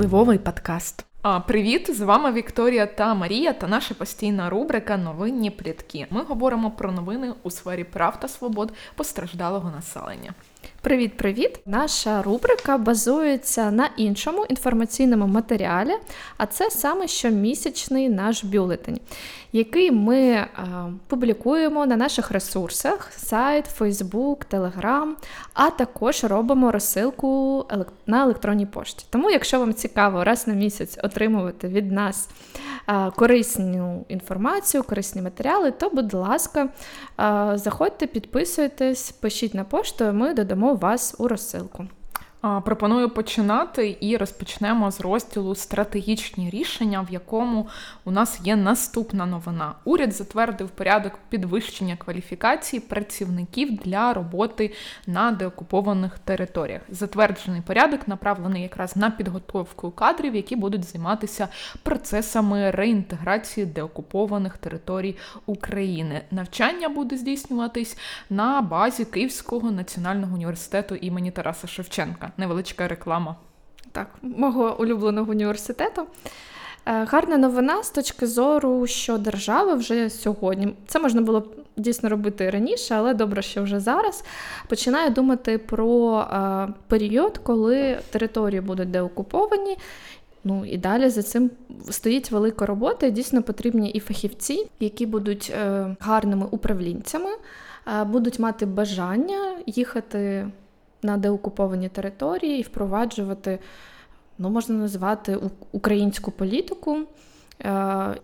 Впливовий подкаст. А, Привіт! З вами Вікторія та Марія та наша постійна рубрика Новинні плітки. Ми говоримо про новини у сфері прав та свобод постраждалого населення. Привіт-привіт! Наша рубрика базується на іншому інформаційному матеріалі, а це саме щомісячний наш бюлетень, який ми е, публікуємо на наших ресурсах: сайт, Фейсбук, Телеграм, а також робимо розсилку на електронній пошті. Тому, якщо вам цікаво раз на місяць отримувати від нас корисну інформацію, корисні матеріали, то, будь ласка, заходьте, підписуйтесь, пишіть на пошту, і ми додамо вас у розсилку. Пропоную починати і розпочнемо з розділу стратегічні рішення, в якому у нас є наступна новина. Уряд затвердив порядок підвищення кваліфікації працівників для роботи на деокупованих територіях. Затверджений порядок направлений якраз на підготовку кадрів, які будуть займатися процесами реінтеграції деокупованих територій України. Навчання буде здійснюватись на базі Київського національного університету імені Тараса Шевченка невеличка реклама. Так, мого улюбленого університету. Е, гарна новина з точки зору, що держава вже сьогодні, це можна було дійсно робити раніше, але добре, що вже зараз починає думати про е, період, коли території будуть деокуповані. Ну і далі за цим стоїть велика робота. Дійсно потрібні і фахівці, які будуть е, гарними управлінцями, будуть мати бажання їхати на деокуповані території і впроваджувати, ну, можна назвати українську політику, е,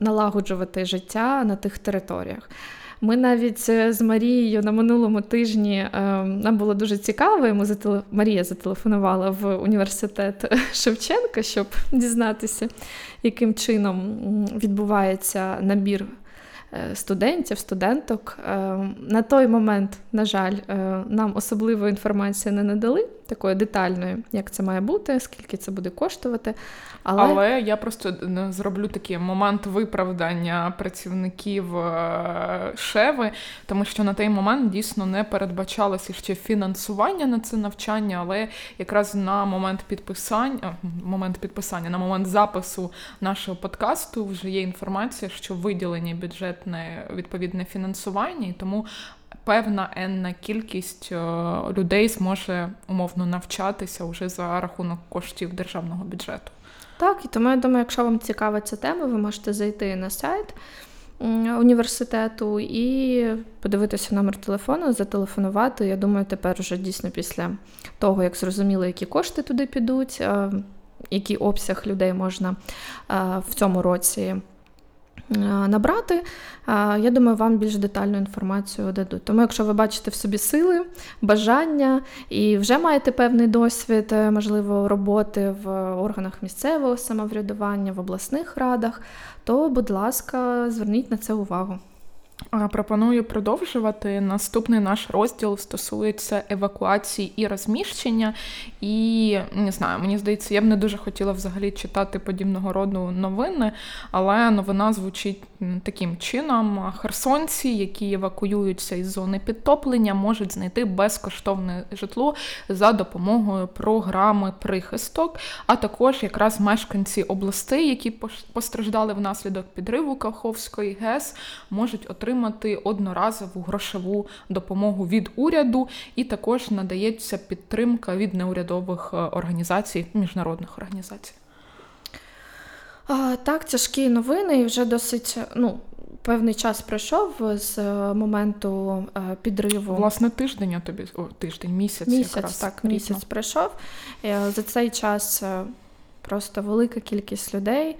налагоджувати життя на тих територіях. Ми навіть з Марією на минулому тижні е, нам було дуже цікаво. ми зателе... Марія зателефонувала в університет Шевченка, щоб дізнатися, яким чином відбувається набір Е, студентів, студенток. Е, на той момент, на жаль, е, нам особливої інформації не надали, такої детальної, як це має бути, скільки це буде коштувати. Але, Але я просто зроблю такий момент виправдання працівників шеви, тому що на той момент дійсно не передбачалося ще фінансування на це навчання, але якраз на момент підписання, момент підписання, на момент запису нашого подкасту вже є інформація, що виділені бюджетне відповідне фінансування, і тому певна енна кількість е, людей зможе умовно навчатися вже за рахунок коштів державного бюджету. Так, і тому я думаю, якщо вам цікава ця тема, ви можете зайти на сайт університету і подивитися номер телефону, зателефонувати. Я думаю, тепер вже дійсно після того, як зрозуміло, які кошти туди підуть, е, який обсяг людей можна е, в цьому році. Е, набрати, я думаю, вам більш детальну інформацію дадуть. Тому, якщо ви бачите в собі сили, бажання і вже маєте певний досвід, е, можливо, роботи в органах місцевого самоврядування, в обласних радах, то, будь ласка, зверніть на це увагу. Пропоную продовжувати. Наступний наш розділ стосується евакуації і розміщення. І не знаю, мені здається, я б не дуже хотіла взагалі читати подібного роду новини, але новина звучить таким чином: херсонці, які евакуюються із зони підтоплення, можуть знайти безкоштовне житло за допомогою програми прихисток, а також якраз мешканці областей, які постраждали внаслідок підриву Каховської ГЕС, можуть отримати отримати одноразову грошову допомогу від уряду, і також надається підтримка від неурядових е, організацій, міжнародних організацій. Так, тяжкі новини, і вже досить ну, певний час пройшов з е, моменту е, підриву. Власне, тиждень тобі о, тиждень, місяць. Місяць, якраз, так, місяць пройшов. За цей час просто велика кількість людей.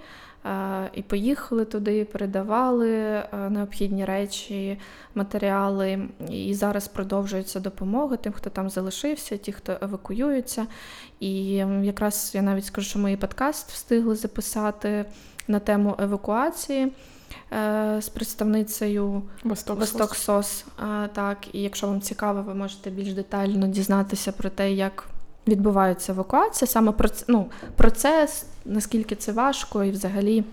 І поїхали туди, передавали е, необхідні речі, матеріали. І зараз продовжується допомога тим, хто там залишився, ті, хто евакуюється. І якраз я навіть скажу, що ми подкаст встигли записати на тему евакуації. Е, з представницею Восток, Восток Сос. Так, і якщо вам цікаво, ви можете більш детально дізнатися про те, як відбувається евакуація, саме про ну, процес, наскільки це важко, і взагалі.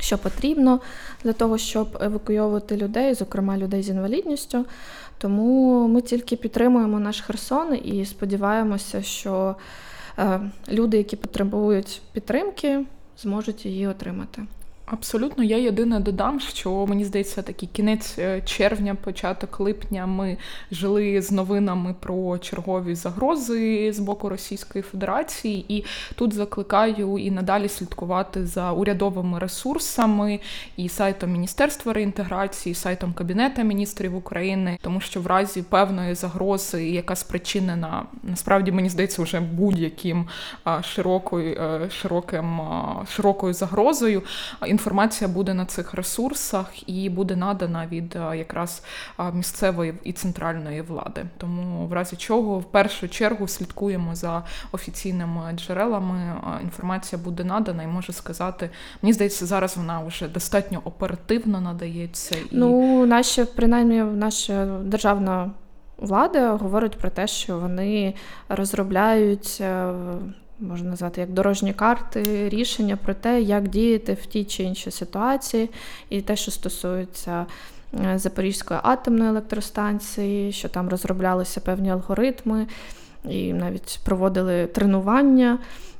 Що потрібно для того, щоб евакуйовувати людей, зокрема людей з інвалідністю. Тому ми тільки підтримуємо наш Херсон і сподіваємося, що люди, які потребують підтримки, зможуть її отримати. Абсолютно, я єдине додам, що мені здається, такий кінець е, червня, початок липня ми жили з новинами про чергові загрози з боку Російської Федерації, і тут закликаю і надалі слідкувати за урядовими ресурсами і сайтом Міністерства реінтеграції, і сайтом Кабінету міністрів України, тому що в разі певної загрози, яка спричинена, насправді мені здається, вже будь-яким широкою е, широким широкою загрозою інформація буде на цих ресурсах і буде надана від е, якраз місцевої і центральної влади. Тому в разі чого в першу чергу слідкуємо за офіційними джерелами. Інформація буде надана і можу сказати, мені здається, зараз вона вже достатньо оперативно надається. І... Ну, наші принаймні наша державна. Влада говорить про те, що вони розробляють е, можна назвати як дорожні карти, рішення про те, як діяти в тій чи іншій ситуації, і те, що стосується е, Запорізької атомної електростанції, що там розроблялися певні алгоритми, і навіть проводили тренування.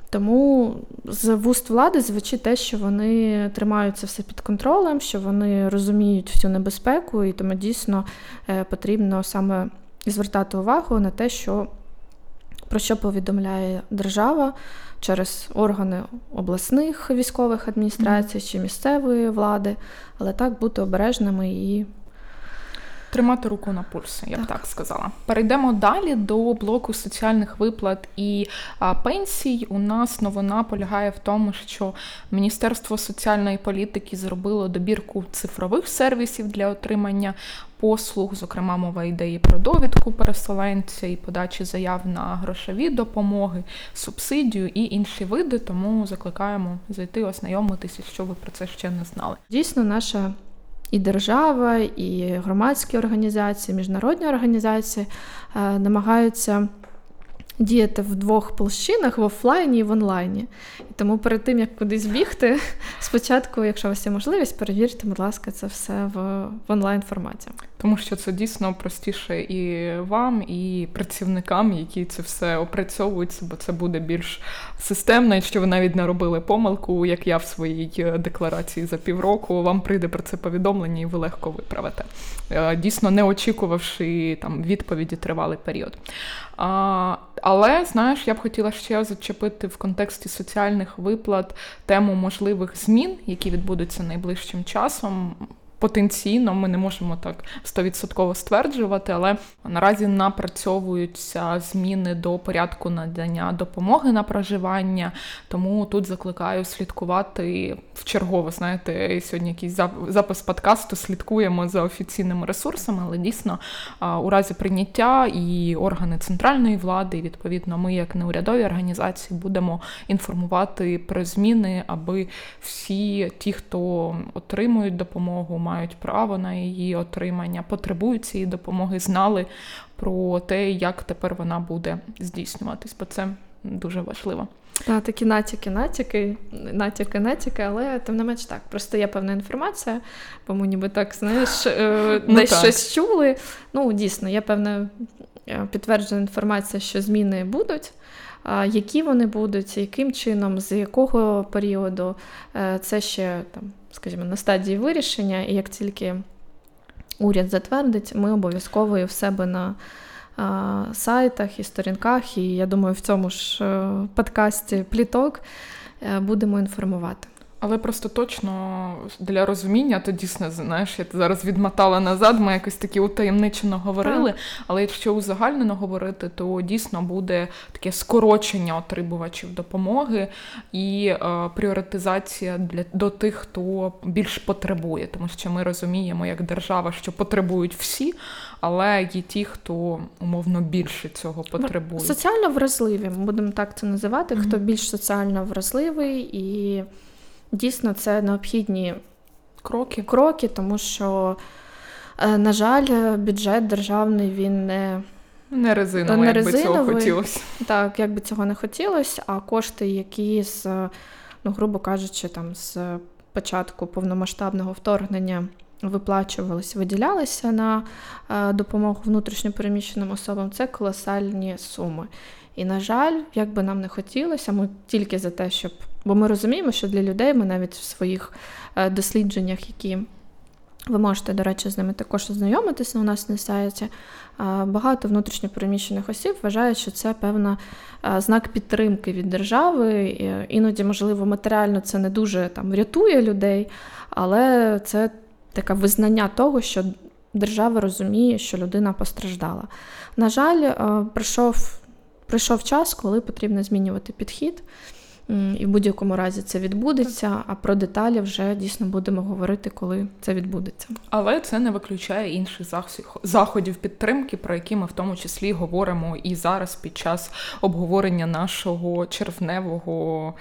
Тому з вуст влади звучить те, що вони тримають це все під контролем, що вони розуміють всю небезпеку, і тому дійсно е, потрібно саме звертати увагу на те, що про що повідомляє держава через органи обласних військових адміністрацій чи місцевої влади, але так бути обережними і. Тримати руку на пульсі, я так. б так сказала. Перейдемо далі до блоку соціальних виплат і а, пенсій. У нас новина полягає в тому, що Міністерство соціальної політики зробило добірку цифрових сервісів для отримання послуг, зокрема, мова йде про довідку переселенця і подачі заяв на грошові допомоги, субсидію і інші види. Тому закликаємо зайти, ознайомитися, що ви про це ще не знали. Дійсно, наша. І держава, і громадські організації, міжнародні організації е, намагаються діяти в двох площинах в офлайні і в онлайні. І тому перед тим, як кудись бігти, спочатку, якщо у вас є можливість, перевірте, будь ласка, це все в, в онлайн форматі. Тому що це дійсно простіше і вам, і працівникам, які це все опрацьовуються, бо це буде більш системно, якщо ви навіть не робили помилку, як я в своїй е, декларації за півроку, вам прийде про це повідомлення, і ви легко виправите. Е, дійсно, не очікувавши там відповіді тривалий період. А, Але знаєш, я б хотіла ще зачепити в контексті соціальних виплат тему можливих змін, які відбудуться найближчим часом потенційно ми не можемо так стовідсотково стверджувати, але наразі напрацьовуються зміни до порядку надання допомоги на проживання. Тому тут закликаю слідкувати в чергово. Знаєте, сьогодні якийсь запис подкасту слідкуємо за офіційними ресурсами, але дійсно у разі прийняття і органи центральної влади, і відповідно, ми, як неурядові організації, будемо інформувати про зміни, аби всі ті, хто отримують допомогу, мають право на її отримання, потребують цієї допомоги, знали про те, як тепер вона буде здійснюватись, бо це дуже важливо. Та, такі натяки, натяки, натяки, натяки, але тим не менш так. Просто є певна інформація, бо ми ніби так, знаєш, е, ну, десь щось чули. Ну, дійсно, є певна е, підтверджена інформація, що зміни будуть. Які вони будуть, яким чином, з якого періоду, е, це ще там скажімо, на стадії вирішення, і як тільки уряд затвердить, ми обов'язково в себе на сайтах і сторінках, і я думаю, в цьому ж е, подкасті пліток е, будемо інформувати. Але просто точно для розуміння, то дійсно, знаєш, я зараз відмотала назад, ми якось такі утаємничено говорили. Так. Але якщо узагальнено говорити, то дійсно буде таке скорочення отримувачів допомоги і е, пріоритизація для до тих, хто більш потребує, тому що ми розуміємо, як держава, що потребують всі, але є ті, хто умовно більше цього потребує. Соціально вразливі, будемо так це називати. Mm-hmm. Хто більш соціально вразливий і. Дійсно, це необхідні кроки, кроки тому що, е, на жаль, бюджет державний він не не резиновий, не як би цього хотілося. Так, як би цього не хотілося, а кошти, які з, ну, грубо кажучи, там з початку повномасштабного вторгнення виплачувалися, виділялися на е, допомогу внутрішньопереміщеним особам, це колосальні суми. І, на жаль, як би нам не хотілося, ми тільки за те, щоб. Бо ми розуміємо, що для людей ми навіть в своїх е, дослідженнях, які ви можете, до речі, з ними також ознайомитися у нас на сайті. Багато внутрішньопереміщених осіб вважають, що це певна знак підтримки від держави. Іноді, можливо, матеріально це не дуже там врятує людей, але це таке визнання того, що держава розуміє, що людина постраждала. На жаль, прийшов, прийшов час, коли потрібно змінювати підхід. І в будь-якому разі це відбудеться, а про деталі вже дійсно будемо говорити, коли це відбудеться. Але це не виключає інших заходів підтримки, про які ми в тому числі говоримо і зараз під час обговорення нашого червневого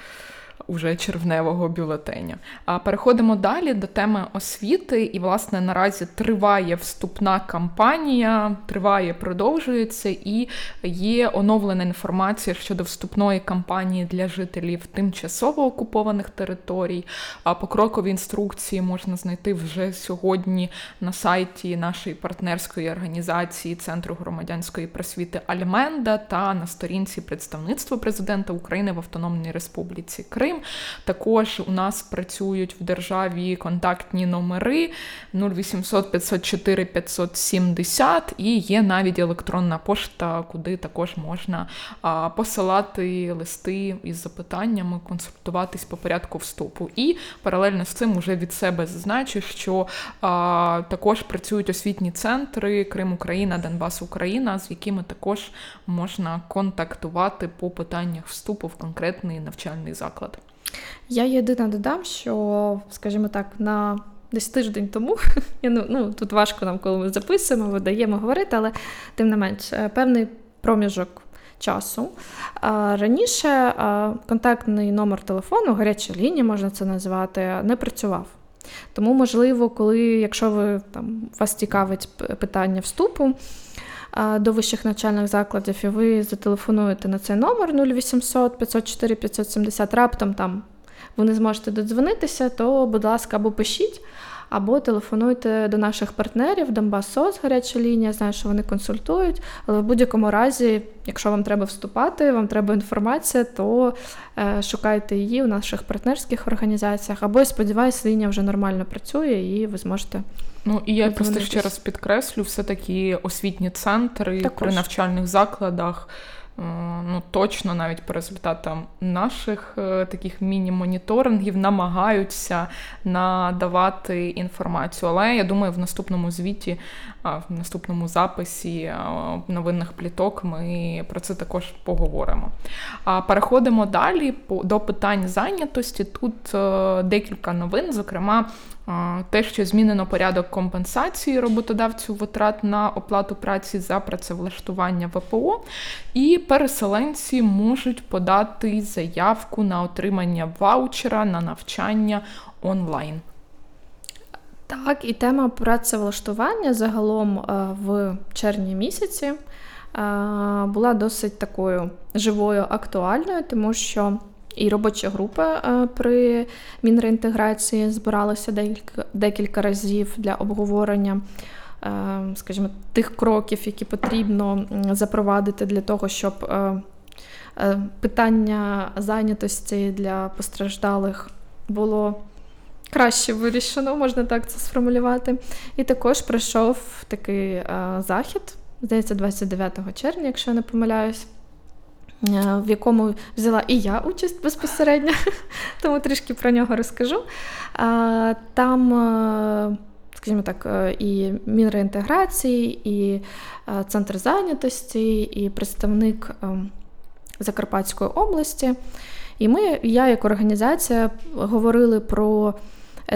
уже червневого бюлетеня. А переходимо далі до теми освіти, і, власне, наразі триває вступна кампанія, триває, продовжується, і є оновлена інформація щодо вступної кампанії для жителів тимчасово окупованих територій. А покрокові інструкції можна знайти вже сьогодні на сайті нашої партнерської організації Центру громадянської просвіти Альменда та на сторінці представництва президента України в Автономній Республіці Крим. Крим. Також у нас працюють в державі контактні номери 0800 504 570 і є навіть електронна пошта, куди також можна посилати листи із запитаннями, консультуватись по порядку вступу. І паралельно з цим уже від себе зазначу, що а, також працюють освітні центри Крим Україна, Донбас Україна, з якими також можна контактувати по питаннях вступу в конкретний навчальний заклад. Я єдине додам, що, скажімо так, на десь тиждень тому, ну, ну тут важко нам, коли ми записуємо, видаємо говорити, але тим не менш, е, певний проміжок часу. Раніше контактний номер телефону, гаряча лінія, можна це назвати, не працював. Тому, можливо, коли, якщо ви там вас цікавить питання вступу до вищих навчальних закладів, і ви зателефонуєте на цей номер 0800 504 570, раптом там ви не зможете додзвонитися, то, будь ласка, або пишіть, або телефонуйте до наших партнерів, Донбас СОС, гаряча лінія, знаю, що вони консультують. Але в будь-якому разі, якщо вам треба вступати, вам треба інформація, то е, шукайте її у наших партнерських організаціях. Або сподіваюся, лінія вже нормально працює, і ви зможете. Ну і я просто ще раз підкреслю, все таки освітні центри Також. при навчальних закладах. Е, ну, точно навіть по результатам наших е, таких міні-моніторингів намагаються надавати інформацію. Але я думаю, в наступному звіті, в наступному записі новинних пліток ми про це також поговоримо. Переходимо далі до питань зайнятості. Тут е, декілька новин, зокрема, те, що змінено порядок компенсації роботодавцю витрат на оплату праці за працевлаштування ВПО, і переселенці можуть подати заявку на отримання ваучера на навчання онлайн. Так, і тема працевлаштування загалом е, в червні місяці е, була досить такою живою, актуальною, тому що і робоча група е, при мінреінтеграції збиралася декілька, декілька разів для обговорення. Скажімо, тих кроків, які потрібно запровадити для того, щоб питання зайнятості для постраждалих було краще вирішено, можна так це сформулювати. І також пройшов такий е, захід, здається, 29 червня, якщо я не помиляюсь. Е, в якому взяла і я участь безпосередньо, тому трішки про нього розкажу. Е, там, скажімо так, і Мінреінтеграції, і центр зайнятості, і представник Закарпатської області. І ми, я як організація, говорили про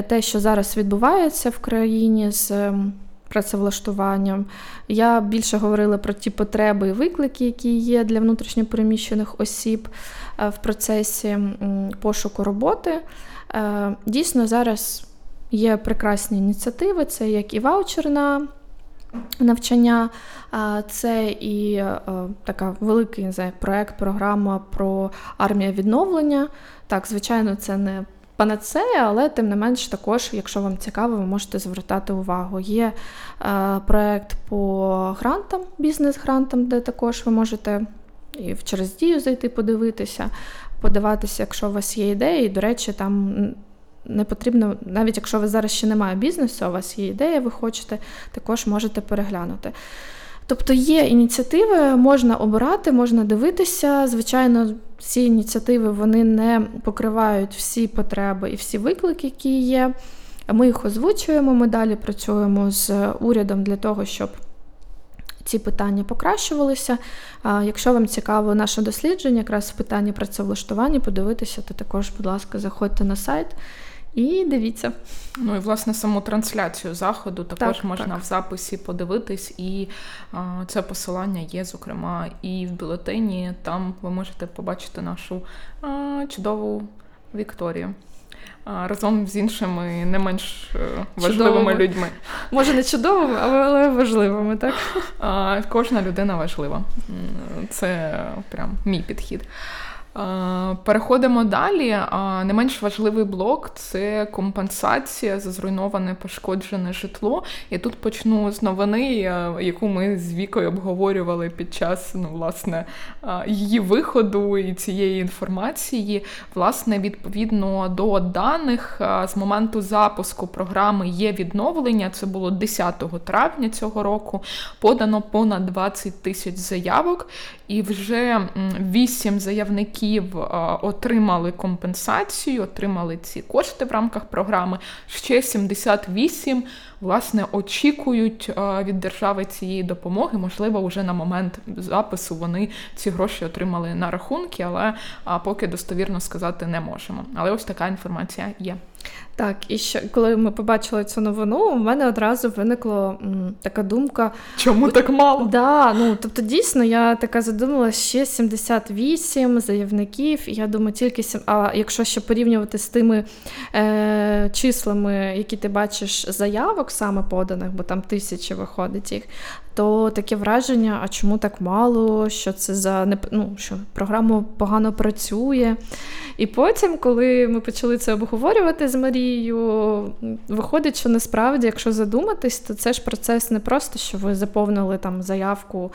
те, що зараз відбувається в країні з ем, працевлаштуванням. Я більше говорила про ті потреби і виклики, які є для внутрішньопереміщених осіб е, в процесі пошуку роботи. Е, дійсно, зараз є прекрасні ініціативи, це як і ваучер на навчання, це і е, така великий проект, програма про армія відновлення. Так, звичайно, це не панацея, але тим не менш, також, якщо вам цікаво, ви можете звертати увагу. Є е, проект по грантам, бізнес-грантам, де також ви можете і через дію зайти, подивитися, подаватися, якщо у вас є ідеї. І, до речі, там не потрібно, навіть якщо ви зараз ще немає бізнесу, у вас є ідея, ви хочете, також можете переглянути. Тобто є ініціативи, можна обирати, можна дивитися. Звичайно, ці ініціативи вони не покривають всі потреби і всі виклики, які є. Ми їх озвучуємо, ми далі працюємо з урядом для того, щоб ці питання покращувалися. Якщо вам цікаво наше дослідження, якраз в питанні працевлаштування, подивитися, то також, будь ласка, заходьте на сайт. І дивіться. Ну і власне саму трансляцію заходу також так, можна так. в записі подивитись, і а, це посилання є, зокрема, і в бюлетені. Там ви можете побачити нашу а, чудову Вікторію. Разом з іншими не менш е, важливими чудовими. людьми. Може, не чудовими, але важливими, так? Кожна людина важлива. Це прям мій підхід. Переходимо далі. Не менш важливий блок це компенсація за зруйноване пошкоджене житло. І тут почну з новини, яку ми з Вікою обговорювали під час ну, власне, її виходу і цієї інформації. Власне, відповідно до даних, з моменту запуску програми є відновлення. Це було 10 травня цього року. Подано понад 20 тисяч заявок, і вже 8 заявників отримали компенсацію, отримали ці кошти в рамках програми. Ще 78 власне очікують від держави цієї допомоги. Можливо, вже на момент запису вони ці гроші отримали на рахунки, але поки достовірно сказати не можемо. Але ось така інформація є. Так, і ще коли ми побачили цю новину, у мене одразу виникла м, така думка. Чому так мало? Да, ну тобто, дійсно, я така задумала ще 78 заявників. І я думаю, тільки сім. А якщо ще порівнювати з тими е, числами, які ти бачиш заявок саме поданих, бо там тисячі виходить їх, то таке враження, а чому так мало? Що це за ну, що програма погано працює? І потім, коли ми почали це обговорювати з Марією, виходить, що насправді, якщо задуматись, то це ж процес не просто, що ви заповнили там заявку,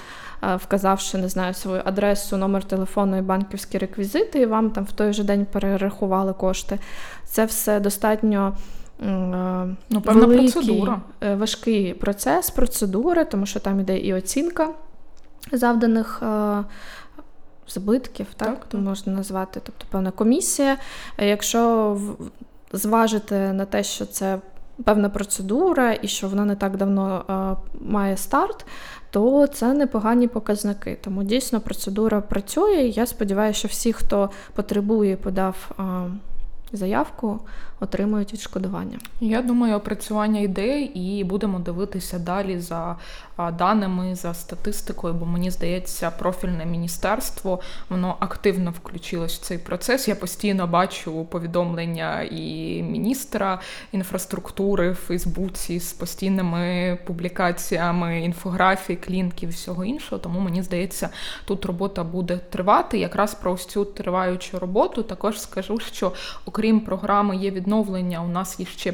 вказавши, не знаю, свою адресу, номер телефону і банківські реквізити, і вам там в той же день перерахували кошти. Це все достатньо. Ну, певна великий, процедура. Е, важкий процес, процедури, тому що там іде і оцінка завданих збитків, так, так, так. можна назвати, тобто певна комісія. Якщо зважити на те, що це певна процедура і що вона не так давно е, має старт, то це непогані показники. Тому дійсно процедура працює. Я сподіваюся, що всі, хто потребує, подав. Е, заявку, отримують відшкодування. Я думаю, опрацювання ідей і будемо дивитися далі за даними, за статистикою, бо мені здається, профільне міністерство воно активно включилось в цей процес. Я постійно бачу повідомлення і міністра інфраструктури в Фейсбуці з постійними публікаціями інфографій, клінків і всього іншого. Тому мені здається, тут робота буде тривати. Якраз про ось цю триваючу роботу також скажу, що окрім програми є відновлення. У нас є ще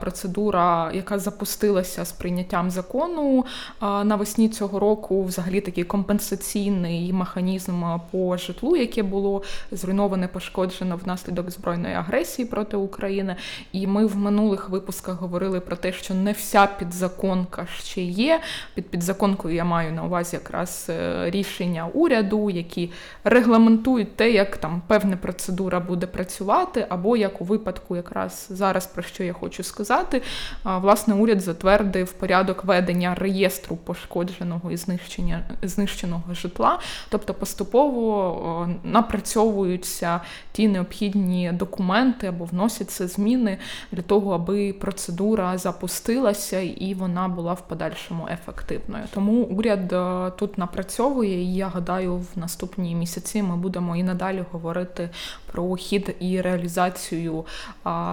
процедура, яка запустилася з прийняттям закону навесні цього року. Взагалі такий компенсаційний механізм по житлу, яке було зруйноване, пошкоджено внаслідок збройної агресії проти України. І ми в минулих випусках говорили про те, що не вся підзаконка ще є. Під підзаконкою я маю на увазі якраз е, рішення уряду, які регламентують те, як там певна процедура буде працювати або як у випадку, якраз зараз про що я хочу сказати, власне, уряд затвердив порядок ведення реєстру пошкодженого і знищення знищеного житла, тобто поступово напрацьовуються ті необхідні документи або вносяться зміни для того, аби процедура запустилася і вона була в подальшому ефективною. Тому уряд тут напрацьовує, і я гадаю, в наступні місяці ми будемо і надалі говорити про хід і реалізацію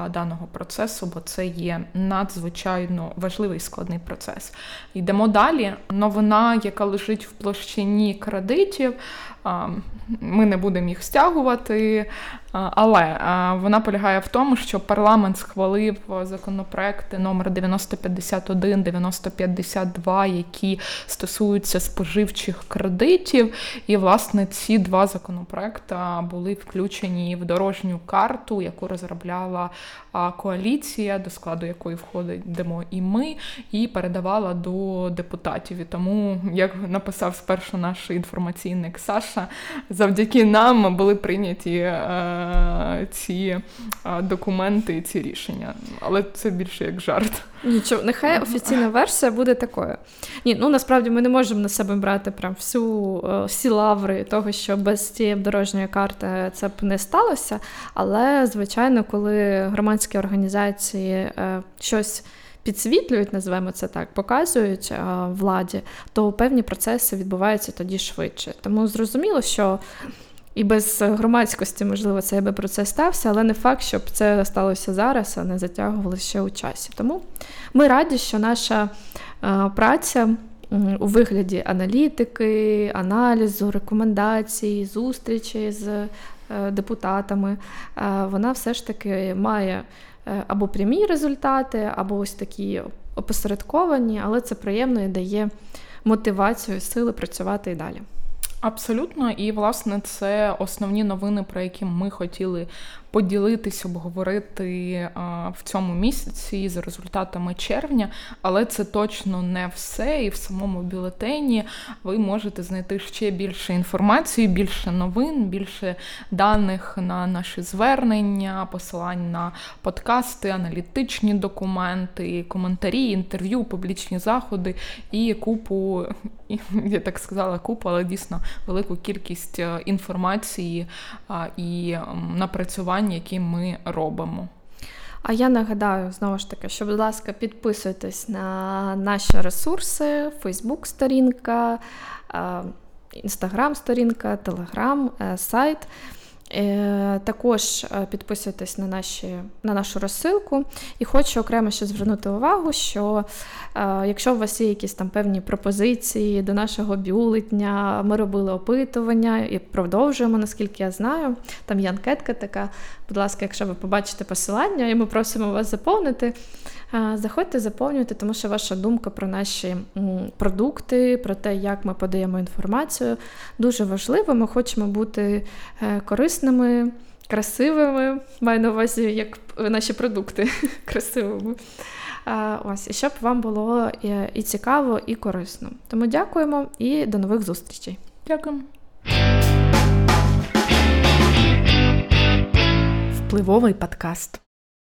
даного процесу, бо це є надзвичайно важливий складний процес. Йдемо далі. Новина, яка лежить в площині кредитів. Ми не будемо їх стягувати. Але вона полягає в тому, що парламент схвалив законопроекти номер 9051, 9052, які стосуються споживчих кредитів. І, власне, ці два законопроекти були включені в дорожню карту, яку розробляла коаліція, до складу якої входимо і ми, і передавала до депутатів. І тому, як написав спершу наш інформаційник Саша, завдяки нам були прийняті. Е, ці документи, і ці рішення. Але це більше як жарт. Нічого, нехай офіційна версія буде такою. Ні, ну насправді ми не можемо на себе брати прям всю е, всі лаври того, що без цієї дорожньої карти це б не сталося. Але, звичайно, коли громадські організації е, щось. Підсвітлюють, називаємо це так, показують владі, то певні процеси відбуваються тоді швидше. Тому зрозуміло, що і без громадськості, можливо, цей би процес стався, але не факт, щоб це сталося зараз, а не затягували ще у часі. Тому ми раді, що наша е, праця у вигляді аналітики, аналізу, рекомендацій, зустрічей з е, депутатами, е, вона все ж таки має або прямі результати, або ось такі опосередковані, але це приємно і дає мотивацію, сили працювати і далі. Абсолютно, і власне це основні новини, про які ми хотіли поділитись, обговорити в цьому місяці за результатами червня, але це точно не все. І в самому бюлетені ви можете знайти ще більше інформації, більше новин, більше даних на наші звернення, посилань на подкасти, аналітичні документи, коментарі, інтерв'ю, публічні заходи і купу, я так сказала, купу, але дійсно велику кількість е, інформації і напрацювань просувань, які ми робимо. А я нагадаю знову ж таки, що, будь ласка, підписуйтесь на наші ресурси: Facebook сторінка, Інстаграм-сторінка, Телеграм, сайт. Е, також е, підписуйтесь на наші, на нашу розсилку. І хочу окремо ще звернути увагу, що е, якщо у вас є якісь там певні пропозиції до нашого бюлетня, ми робили опитування і продовжуємо, наскільки я знаю. Там є анкетка така. Будь ласка, якщо ви побачите посилання, і ми просимо вас заповнити. Заходьте, заповнюйте, тому що ваша думка про наші продукти, про те, як ми подаємо інформацію, дуже важлива. Ми хочемо бути е, корисними, красивими. Маю на увазі, як наші продукти красивими. Ось, і щоб вам було і цікаво, і корисно. Тому дякуємо і до нових зустрічей. Дякуємо. Впливовий подкаст.